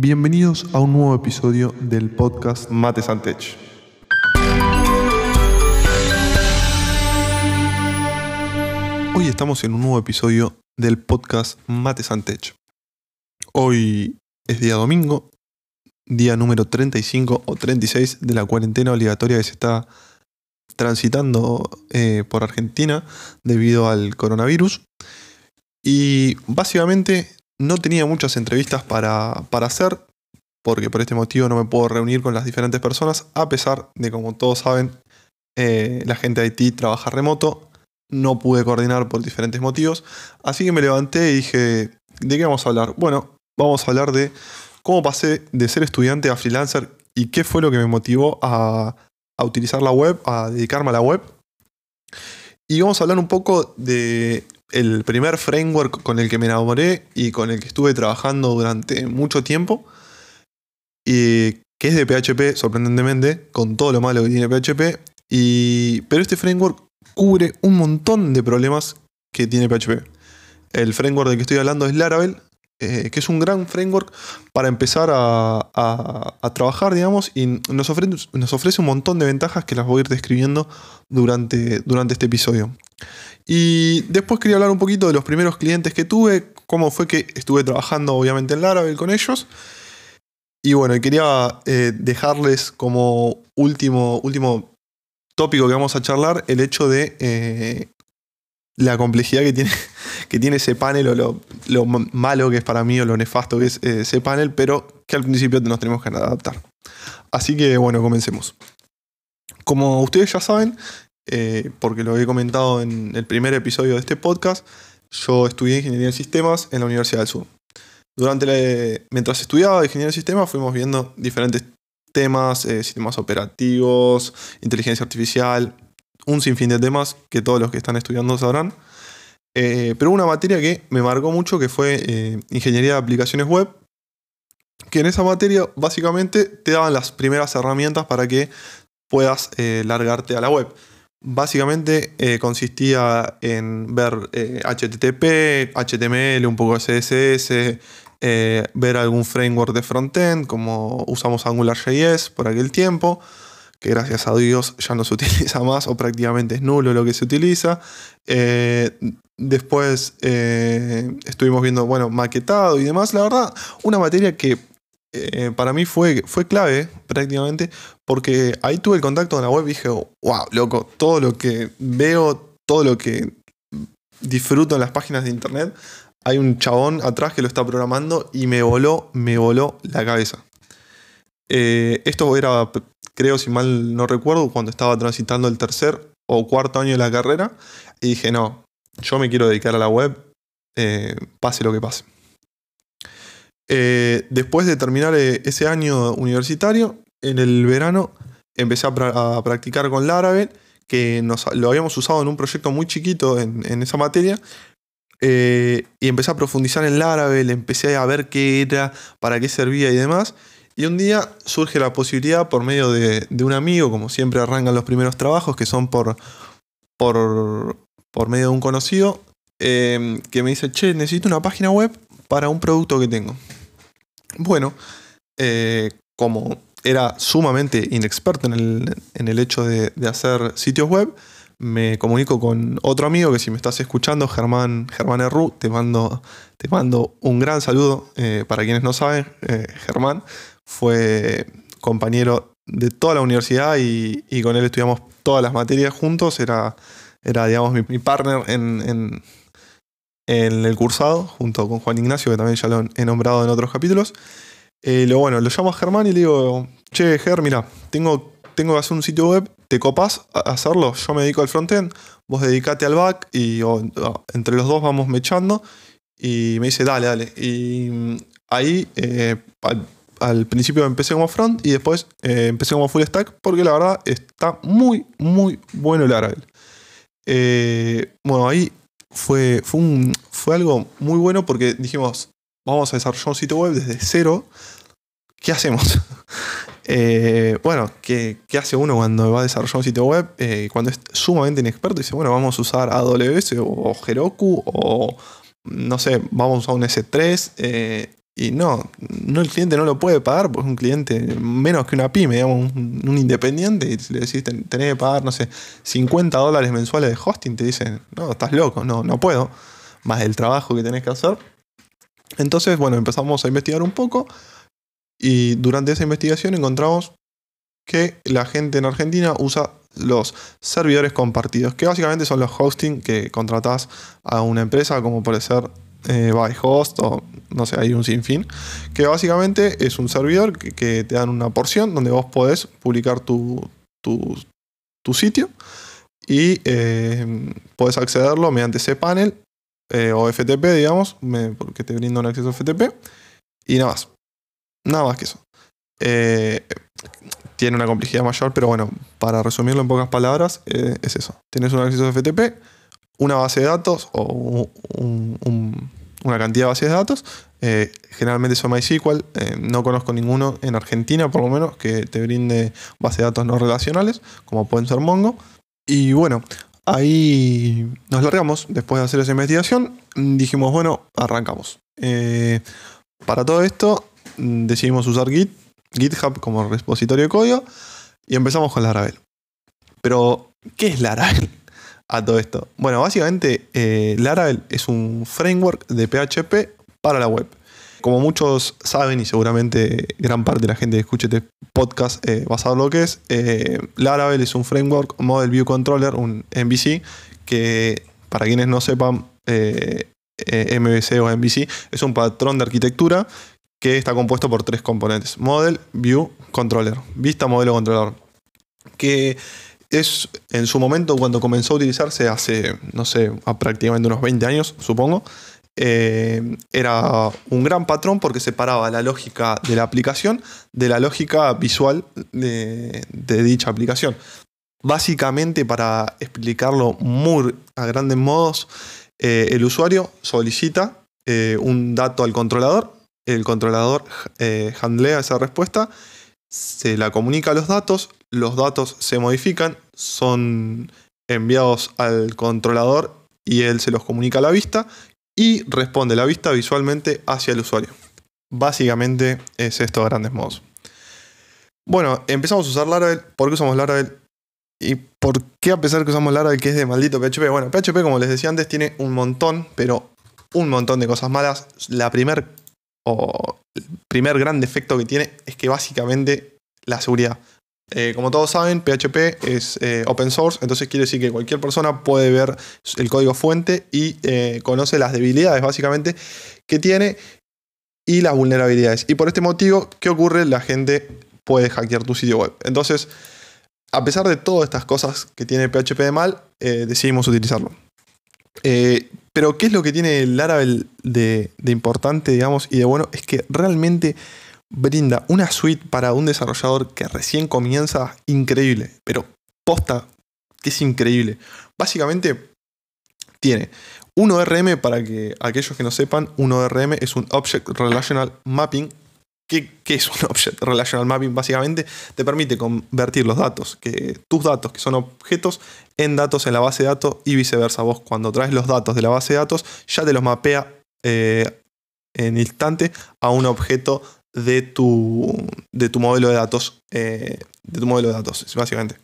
Bienvenidos a un nuevo episodio del podcast Mates and Tech. Hoy estamos en un nuevo episodio del podcast Mates and Tech. Hoy es día domingo, día número 35 o 36 de la cuarentena obligatoria que se está transitando eh, por Argentina debido al coronavirus. Y básicamente no tenía muchas entrevistas para, hacer, porque por este motivo no me puedo reunir con las diferentes personas, a pesar de, como todos saben, eh, la gente de Haití trabaja remoto. No pude coordinar por diferentes motivos. Así que me levanté y dije, ¿de qué vamos a hablar? Bueno, vamos a hablar de cómo pasé de ser estudiante a freelancer y qué fue lo que me motivó a, a utilizar la web, a dedicarme a la web. Y vamos a hablar un poco de el primer framework con el que me enamoré y con el que estuve trabajando durante mucho tiempo, y que es de PHP, sorprendentemente, con todo lo malo que tiene PHP, y, pero este framework cubre un montón de problemas que tiene PHP. El framework del que estoy hablando es Laravel, eh, que es un gran framework para empezar a, trabajar, digamos, y nos ofrece, nos ofrece, un montón de ventajas que las voy a ir describiendo durante, durante este episodio. Y después quería hablar un poquito de los primeros clientes que tuve, cómo fue que estuve trabajando obviamente en Laravel con ellos. Y bueno, quería eh, dejarles como último, último tópico que vamos a charlar el hecho de eh, la complejidad que tiene, que tiene ese panel o lo, malo que es para mí o lo nefasto que es eh, ese panel, pero que al principio nos tenemos que adaptar. Así que bueno, comencemos. Como ustedes ya saben, eh, porque lo he comentado en el primer episodio de este podcast, yo estudié Ingeniería de Sistemas en la Universidad del Sur. Durante mientras estudiaba Ingeniería de Sistemas fuimos viendo diferentes temas, eh, sistemas operativos, inteligencia artificial, un sinfín de temas que todos los que están estudiando sabrán. Eh, pero una materia que me marcó mucho que fue Ingeniería de Aplicaciones Web, que en esa materia básicamente te daban las primeras herramientas para que puedas largarte a la web. Básicamente eh, consistía en ver HTTP, eh, HTML, un poco CSS, eh, ver algún framework de frontend, como usamos AngularJS por aquel tiempo, que gracias a Dios ya no se utiliza más o prácticamente es nulo lo que se utiliza. después estuvimos viendo, bueno, maquetado y demás. La verdad, una materia que eh, para mí fue, fue clave prácticamente porque ahí tuve el contacto con la web y dije, wow, loco, todo lo que veo, todo lo que disfruto en las páginas de internet, hay un chabón atrás que lo está programando y me voló, me voló la cabeza. Eh, esto era, creo, si mal no recuerdo, cuando estaba transitando el tercer o cuarto año de la carrera y dije, no, yo me quiero dedicar a la web, eh, pase lo que pase. Eh, después de terminar eh, ese año universitario, en el verano empecé a, practicar con Laravel, que lo habíamos usado en un proyecto muy chiquito en, esa materia. Eh, y empecé a profundizar en Laravel, empecé a ver qué era, para qué servía y demás. Y un día surge la posibilidad por medio de, un amigo, como siempre arrancan los primeros trabajos, que son por, por, por medio de un conocido, que me dice, che, necesito una página web para un producto que tengo. Bueno, eh, como era sumamente inexperto en el, hecho de, hacer sitios web, me comunico con otro amigo que si me estás escuchando, Germán, Germán Erru, te mando, te mando un gran saludo. Eh, para quienes no saben, eh, Germán fue compañero de toda la universidad y, con él estudiamos todas las materias juntos. Era, era digamos, mi, partner en, en el cursado, junto con Juan Ignacio, que también ya lo he nombrado en otros capítulos. Eh, lo bueno, lo llamo a Germán y le digo, che, Ger, mira, tengo, tengo que hacer un sitio web, ¿te copas a hacerlo? Yo me dedico al frontend, vos dedicate al back y entre los dos vamos mechando. Y me dice, dale, dale. Y mm, ahí eh, al, principio empecé como front y después eh, empecé como full stack porque la verdad está muy, muy bueno el Laravel. bueno, ahí fue, fue, un, fue algo muy bueno porque dijimos, vamos a desarrollar un sitio web desde cero. ¿Qué hacemos? Eh, bueno, ¿qué, hace uno cuando va a desarrollar un sitio web? Eh, cuando es sumamente inexperto, dice, bueno, vamos a usar AWS o Heroku o, no sé, vamos a usar un S3. Eh, Y no, no el cliente no lo puede pagar, pues es un cliente menos que una pyme, digamos, un, independiente, y le decís, tenés que pagar, no sé, 50 dólares mensuales de hosting, te dicen, no, estás loco, no, no puedo, más el trabajo que tenés que hacer. Entonces, bueno, empezamos a investigar un poco y durante esa investigación encontramos que la gente en Argentina usa los servidores compartidos, que básicamente son los hosting que contratás a una empresa, como puede ser eh, host o no sé, hay un sinfín, que básicamente es un servidor que, te dan una porción donde vos podés publicar tu, tu, sitio y eh, podés accederlo mediante ese panel eh, o FTP, digamos, porque te brinda un acceso FTP y nada más. Nada más que eso. Eh, tiene una complejidad mayor, pero bueno, para resumirlo en pocas palabras, es eso. Tienes un acceso FTP, una base de datos o un una cantidad de bases de datos. Eh, generalmente son MySQL. Eh, no conozco ninguno en Argentina, por lo menos, que te brinde bases de datos no relacionales, como pueden ser Mongo. Y bueno, ahí nos largamos después de hacer esa investigación. Dijimos, bueno, arrancamos. Eh, para todo esto, decidimos usar Git, GitHub como repositorio de código y empezamos con Laravel. Pero, ¿qué es Laravel? A todo esto? Bueno, básicamente eh, Laravel es un framework de PHP para la web. Como muchos saben y seguramente gran parte de la gente que escuche este podcast eh, va a saber lo que es, eh, Laravel es un framework Model View Controller, un MVC, que para quienes no sepan, MVC o MVC es un patrón de arquitectura que está compuesto por tres componentes, Model, View, Controller, vista, modelo, controlador. Que es en su momento cuando comenzó a utilizarse hace, no sé, prácticamente unos 20 años, supongo, eh, era un gran patrón porque separaba la lógica de la aplicación de la lógica visual de, dicha aplicación. Básicamente, para explicarlo muy a grandes modos, eh, el usuario solicita eh, un dato al controlador, el controlador handlea esa respuesta, se la comunica los datos, los datos se modifican, son enviados al controlador y él se los comunica a la vista y responde la vista visualmente hacia el usuario. Básicamente es esto a grandes modos. Bueno, empezamos a usar Laravel. ¿Por qué usamos Laravel? ¿Y por qué a pesar que usamos Laravel que es de maldito PHP? Bueno, PHP como les decía antes tiene un montón, pero un montón de cosas malas. La primer o el primer gran defecto que tiene es que básicamente la seguridad. Eh, como todos saben, PHP es eh, open source, entonces quiere decir que cualquier persona puede ver el código fuente y eh, conoce las debilidades básicamente que tiene y las vulnerabilidades. Y por este motivo, ¿qué ocurre? La gente puede hackear tu sitio web. Entonces, a pesar de todas estas cosas que tiene PHP de mal, decidimos utilizarlo. Pero, ¿qué es lo que tiene Laravel de, de importante, digamos, y de bueno? Es que realmente brinda una suite para un desarrollador que recién comienza increíble, pero posta que es increíble. Básicamente tiene un ORM para que aquellos que no sepan, un ORM es un Object Relational Mapping. ¿Qué, es un Object Relational Mapping? Básicamente te permite convertir los datos, que, tus datos, que son objetos, en datos en la base de datos y viceversa. Vos cuando traes los datos de la base de datos, ya te los mapea eh, en instante a un objeto de tu, de tu modelo de datos. Eh, de tu modelo de datos, básicamente.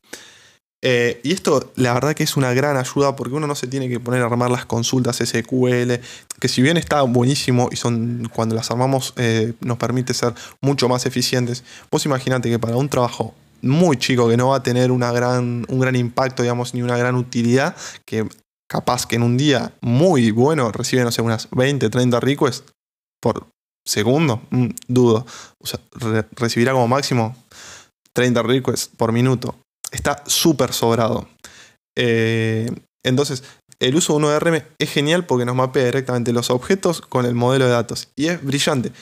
Eh, y esto, la verdad que es una gran ayuda porque uno no se tiene que poner a armar las consultas SQL, que si bien está buenísimo y son cuando las armamos nos permite ser mucho más eficientes, vos imaginate que para un trabajo muy chico que no va a tener gran, un gran impacto, digamos, ni una gran utilidad, que capaz que en un día muy bueno recibe, no sé, unas 20, 30 requests por, segundo, mm, dudo. O sea, recibirá como máximo 30 requests por minuto. Está súper sobrado. Eh, entonces, el uso de un ORM es genial porque nos mapea directamente los objetos con el modelo de datos. Y es brillante.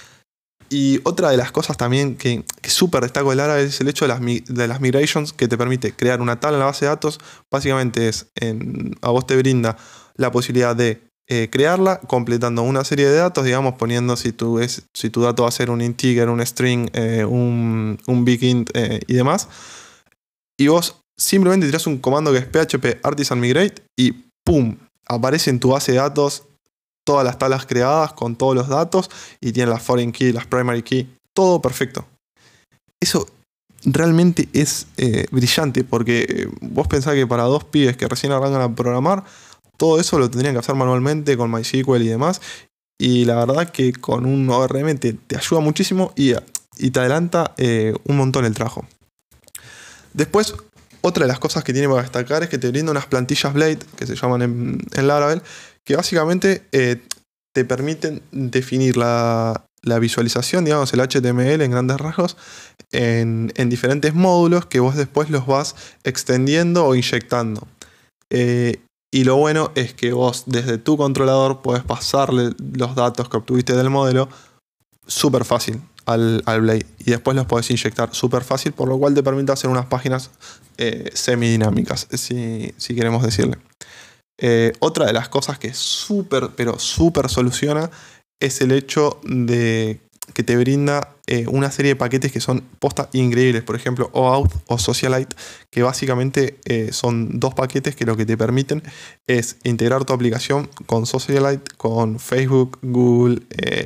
Y otra de las cosas también que, que súper destaco del Laravel es el hecho de las, de las migrations que te permite crear una tabla en la base de datos. Básicamente es, en, a vos te brinda la posibilidad de eh, crearla completando una serie de datos, digamos, poniendo si tu, es, si tu dato va a ser un integer, un string, eh, un, un, big int eh, y demás. Y vos simplemente tirás un comando que es php artisan migrate y ¡pum! aparece en tu base de datos todas las tablas creadas con todos los datos y tiene las foreign key, las primary key, todo perfecto. Eso realmente es eh, brillante porque eh, vos pensás que para dos pibes que recién arrancan a programar, todo eso lo tendrían que hacer manualmente con MySQL y demás. Y la verdad que con un ORM te, ayuda muchísimo y, te adelanta eh, un montón el trabajo. Después, otra de las cosas que tiene para destacar es que te brinda unas plantillas Blade, que se llaman en, Laravel, que básicamente te permiten definir la, la visualización, digamos, el HTML en grandes rasgos, en, diferentes módulos que vos después los vas extendiendo o inyectando. Eh, y lo bueno es que vos desde tu controlador puedes pasarle los datos que obtuviste del modelo súper fácil al, Blade. Y después los podés inyectar súper fácil, por lo cual te permite hacer unas páginas eh, semidinámicas, si, si, queremos decirle. Eh, otra de las cosas que súper, pero súper soluciona es el hecho de que te brinda eh, una serie de paquetes que son postas increíbles. Por ejemplo, OAuth o Socialite, que básicamente eh, son dos paquetes que lo que te permiten es integrar tu aplicación con Socialite, con Facebook, Google,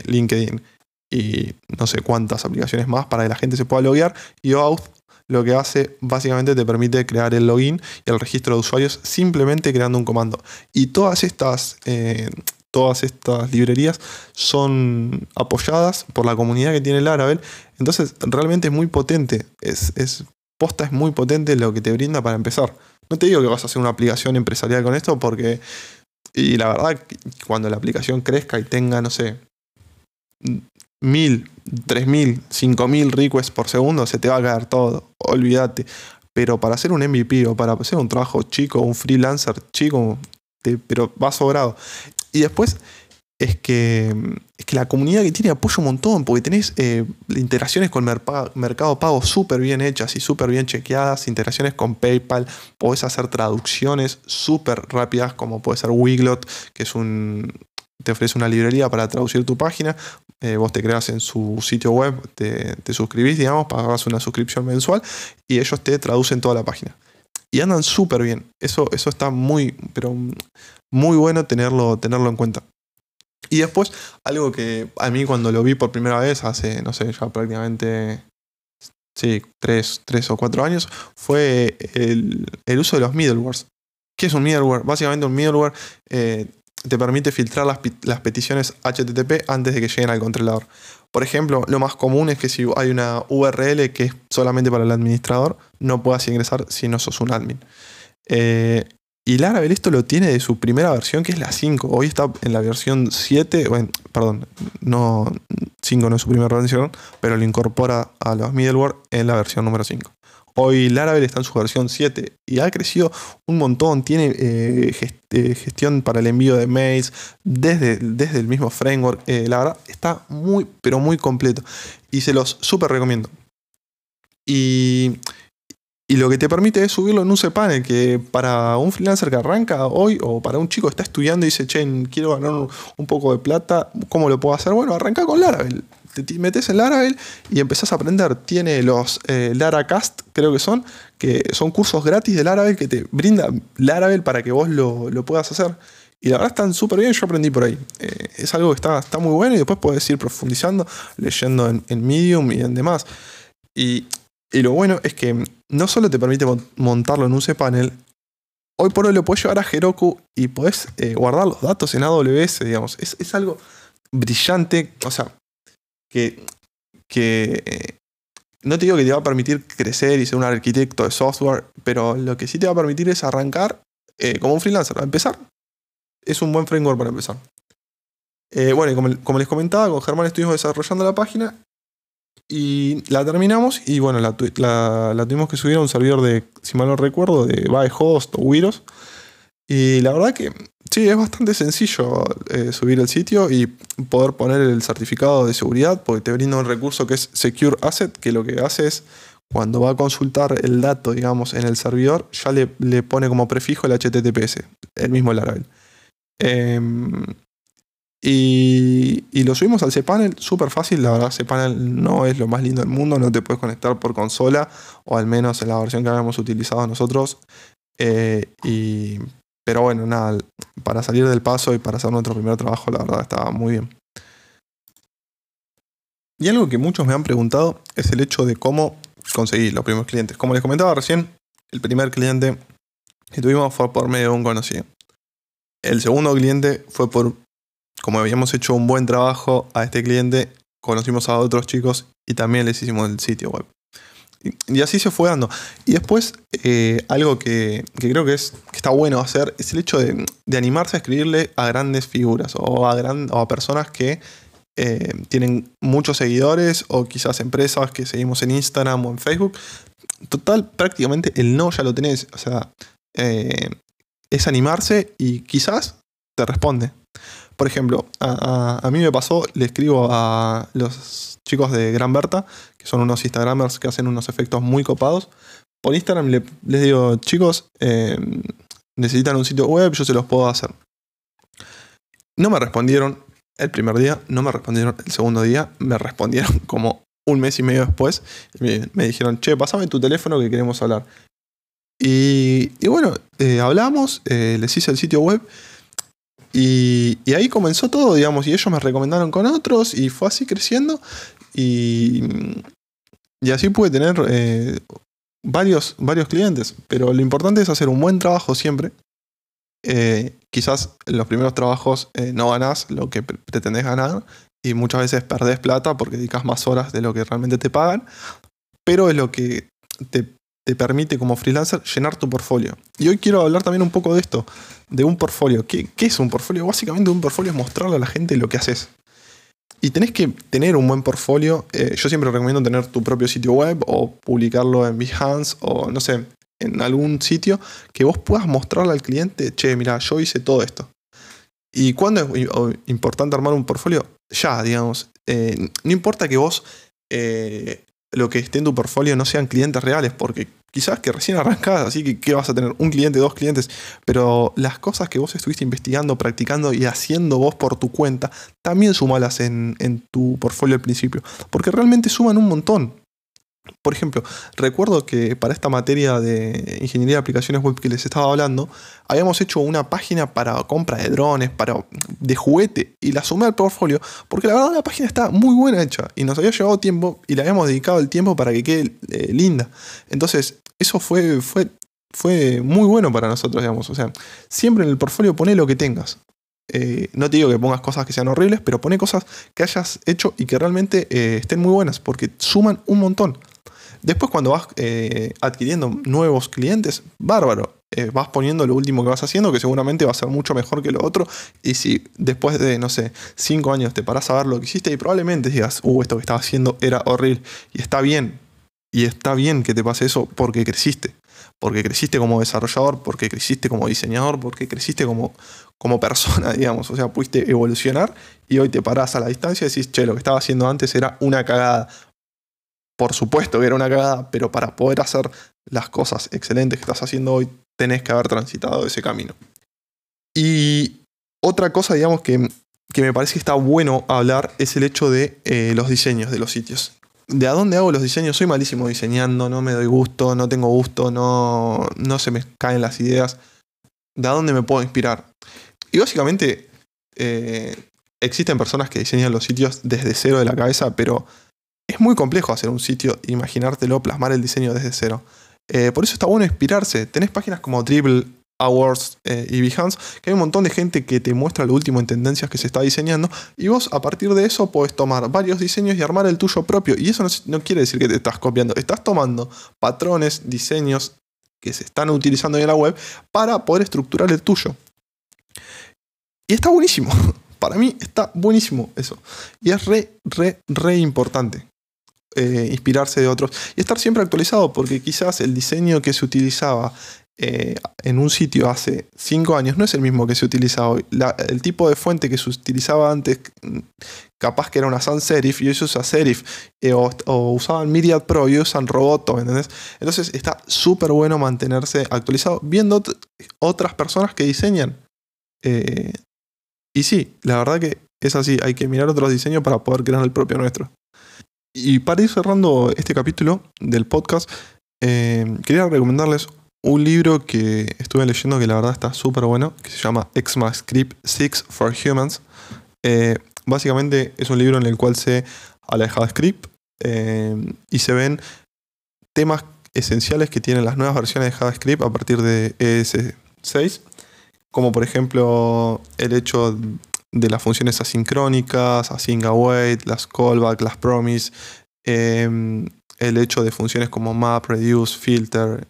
LinkedIn y no sé cuántas aplicaciones más para que la gente se pueda loguear. Y OAuth lo que hace básicamente te permite crear el login y el registro de usuarios simplemente creando un comando. Y todas estas todas estas librerías son apoyadas por la comunidad que tiene Laravel. Entonces realmente es muy potente. Es, posta es muy potente lo que te brinda para empezar. No te digo que vas a hacer una aplicación empresarial con esto porque... Y la verdad, cuando la aplicación crezca y tenga, no sé, mil, tres mil, cinco mil requests por segundo, se te va a caer todo. Olvídate. Pero para hacer un MVP o para hacer un trabajo chico, un freelancer chico, pero va sobrado. Y después es que, es que la comunidad que tiene apoya un montón, porque tenés eh, integraciones con Mercado Pago súper bien hechas y súper bien chequeadas, integraciones con PayPal, podés hacer traducciones súper rápidas, como puede ser Wiglot, que es un, te ofrece una librería para traducir tu página. Eh, vos te creas en su sitio web, te, suscribís, digamos, pagas una suscripción mensual y ellos te traducen toda la página. Y andan súper bien. Eso, eso está muy, pero muy bueno tenerlo, tenerlo en cuenta. Y después, algo que a mí cuando lo vi por primera vez, hace, no sé, ya prácticamente, sí, tres, o cuatro años, fue el, uso de los middlewares. ¿Qué es un middleware? Básicamente un middleware eh, te permite filtrar las, las, peticiones HTTP antes de que lleguen al controlador. Por ejemplo, lo más común es que si hay una URL que es solamente para el administrador, no puedas ingresar si no sos un admin. Eh, y Laravel esto lo tiene de su primera versión, que es la 5. Hoy está en la versión 7, bueno, perdón, no, 5 no es su primera versión, pero lo incorpora a los middleware en la versión número 5. Hoy Laravel está en su versión 7 y ha crecido un montón. Tiene eh, eh, gestión para el envío de mails desde, desde el mismo framework. Eh, la verdad está muy, pero muy completo. Y se los súper recomiendo. Y y lo que te permite es subirlo en un cPanel, que para un freelancer que arranca hoy o para un chico que está estudiando y dice, che, quiero ganar un poco de plata, ¿cómo lo puedo hacer? Bueno, arranca con Laravel. Te metes en Laravel y empezás a aprender. Tiene los eh, LaraCast, creo que son, que son cursos gratis de Laravel que te brinda Laravel para que vos lo, puedas hacer. Y la verdad están súper bien, yo aprendí por ahí. Eh, es algo que está, está muy bueno y después puedes ir profundizando, leyendo en, Medium y en demás. Y y lo bueno es que no solo te permite montarlo en un cPanel, hoy por hoy lo puedes llevar a Heroku y puedes eh, guardar los datos en AWS, digamos. Es, algo brillante, o sea, que, eh, no te digo que te va a permitir crecer y ser un arquitecto de software, pero lo que sí te va a permitir es arrancar eh, como un freelancer, empezar. Es un buen framework para empezar. bueno, y como, les comentaba, con Germán estuvimos desarrollando la página y la terminamos y bueno, la, tuvimos que subir a un servidor de, si mal no recuerdo, de Host o Wiros. Y la verdad que sí, es bastante sencillo eh, subir el sitio y poder poner el certificado de seguridad porque te brinda un recurso que es Secure Asset, que lo que hace es cuando va a consultar el dato, digamos, en el servidor, ya le, le pone como prefijo el HTTPS, el mismo Laravel. Em, y, lo subimos al cPanel, súper fácil, la verdad cPanel no es lo más lindo del mundo, no te puedes conectar por consola, o al menos en la versión que habíamos utilizado nosotros. Eh, y, pero bueno, nada, para salir del paso y para hacer nuestro primer trabajo, la verdad estaba muy bien. Y algo que muchos me han preguntado es el hecho de cómo conseguir los primeros clientes. Como les comentaba recién, el primer cliente que tuvimos fue por medio de un conocido. El segundo cliente fue por, como habíamos hecho un buen trabajo a este cliente, conocimos a otros chicos y también les hicimos el sitio web. Y, así se fue dando. Y después, eh, algo que, creo que, es, que está bueno hacer es el hecho de, animarse a escribirle a grandes figuras o a, gran, a personas que eh, tienen muchos seguidores o quizás empresas que seguimos en Instagram o en Facebook. Total, prácticamente el no ya lo tenés. O sea, eh, es animarse y quizás te responde. Por ejemplo, a, mí me pasó, le escribo a los chicos de Gran Berta, que son unos Instagramers que hacen unos efectos muy copados. Por Instagram les digo, chicos, eh, necesitan un sitio web, yo se los puedo hacer. No me respondieron, el primer día, no me respondieron el segundo día, me respondieron como un mes y medio después. Me, dijeron, che, pasame tu teléfono que queremos hablar. Y, bueno, eh, hablamos, eh, les hice el sitio web. Y, ahí comenzó todo, digamos, y ellos me recomendaron con otros y fue así creciendo. Y, y así pude tener eh, varios, varios clientes. Pero lo importante es hacer un buen trabajo siempre eh, quizás en los primeros trabajos eh, no ganás lo que pretendés ganar y muchas veces perdés plata porque dedicas más horas de lo que realmente te pagan, pero es lo que te, permite como freelancer llenar tu portfolio. Y hoy quiero hablar también un poco de esto, de un portfolio. ¿Qué, es un portfolio? Básicamente un portfolio es mostrarle a la gente lo que haces. Y tenés que tener un buen portfolio. Eh, yo siempre recomiendo tener tu propio sitio web o publicarlo en Behance o no sé, en algún sitio que vos puedas mostrarle al cliente, che, mira, yo hice todo esto. ¿Y cuándo es importante armar un portfolio? Ya, digamos. Eh, no importa que vos eh, lo que esté en tu portfolio no sean clientes reales, porque quizás que recién arrancás, así que ¿qué vas a tener? Un cliente, dos clientes, pero las cosas que vos estuviste investigando, practicando y haciendo vos por tu cuenta, también sumalas en, tu portfolio al principio, porque realmente suman un montón. Por ejemplo, recuerdo que para esta materia de ingeniería de aplicaciones web que les estaba hablando, habíamos hecho una página para compra de drones, para, de juguete, y la sumé al portfolio, porque la verdad la página está muy buena hecha, y nos había llevado tiempo, y le habíamos dedicado el tiempo para que quede eh, linda. Entonces, eso fue, fue, fue muy bueno para nosotros, digamos. O sea, siempre en el portfolio pone lo que tengas. Eh, no te digo que pongas cosas que sean horribles, pero pone cosas que hayas hecho y que realmente eh, estén muy buenas, porque suman un montón. Después cuando vas eh, adquiriendo nuevos clientes, bárbaro. Vas poniendo lo último que vas haciendo, que seguramente va a ser mucho mejor que lo otro. Y si después de, no sé, cinco años te paras a ver lo que hiciste y probablemente digas, uh, esto que estaba haciendo era horrible. Y está bien. Y está bien que te pase eso porque creciste. Porque creciste como desarrollador, porque creciste como diseñador, porque creciste como, como persona, digamos. O sea, pudiste evolucionar y hoy te parás a la distancia y decís, che, lo que estaba haciendo antes era una cagada por supuesto que era una cagada, pero para poder hacer las cosas excelentes que estás haciendo hoy, tenés que haber transitado ese camino. Y otra cosa, digamos, que, me parece que está bueno hablar es el hecho de eh, los diseños de los sitios. ¿De a dónde hago los diseños? Soy malísimo diseñando, no me doy gusto, no tengo gusto, no, no se me caen las ideas. ¿De a dónde me puedo inspirar? Y básicamente eh, existen personas que diseñan los sitios desde cero de la cabeza, pero es muy complejo hacer un sitio, imaginártelo, plasmar el diseño desde cero. Eh, por eso está bueno inspirarse. Tenés páginas como Dribble, Awards eh, y Behance, que hay un montón de gente que te muestra lo último en tendencias que se está diseñando, y vos a partir de eso podés tomar varios diseños y armar el tuyo propio. Y eso no, quiere decir que te estás copiando, estás tomando patrones, diseños que se están utilizando en la web para poder estructurar el tuyo. Y está buenísimo. Para mí está buenísimo eso. Y es re, re, re importante. Eh, inspirarse de otros y estar siempre actualizado, porque quizás el diseño que se utilizaba eh, en un sitio hace 5 años no es el mismo que se utiliza hoy. el tipo de fuente que se utilizaba antes, mm, capaz que era una sans serif y hoy se usa serif, eh, o, usaban Myriad Pro y usan Roboto, ¿entendés? Entonces está súper bueno mantenerse actualizado viendo otras personas que diseñan. y sí, la verdad que es así, hay que mirar otros diseños para poder crear el propio nuestro. Y para ir cerrando este capítulo del podcast, eh, quería recomendarles un libro que estuve leyendo que la verdad está súper bueno, que se llama ECMAScript 6 for Humans. Eh, básicamente es un libro en el cual se habla de JavaScript eh, y se ven temas esenciales que tienen las nuevas versiones de JavaScript a partir de ES6, como por ejemplo el hecho de las funciones asincrónicas, async await, las callback, las promise, em, el hecho de funciones como map, reduce, filter,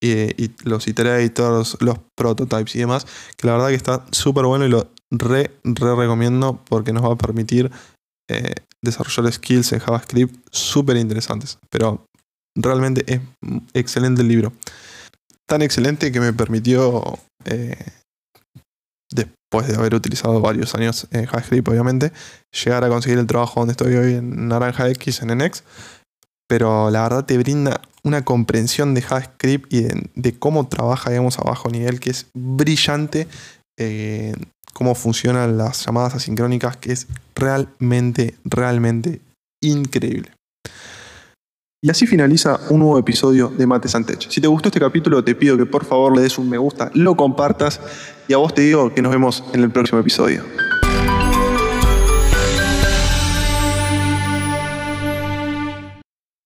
y, los iterators, los prototypes y demás, que la verdad que está súper bueno y lo re, re recomiendo porque nos va a permitir eh, desarrollar skills en JavaScript súper interesantes. Pero realmente es excelente el libro. Tan excelente que me permitió, eh, después de haber utilizado varios años en JavaScript, obviamente, llegar a conseguir el trabajo donde estoy hoy en Naranja X, en NX. Pero la verdad te brinda una comprensión de JavaScript y de, cómo trabaja, digamos, a bajo nivel, que es brillante. Eh, cómo funcionan las llamadas asincrónicas, que es realmente, realmente increíble. Y así finaliza un nuevo episodio de Mates Antech. Si te gustó este capítulo, te pido que por favor le des un me gusta, lo compartas y a vos te digo que nos vemos en el próximo episodio.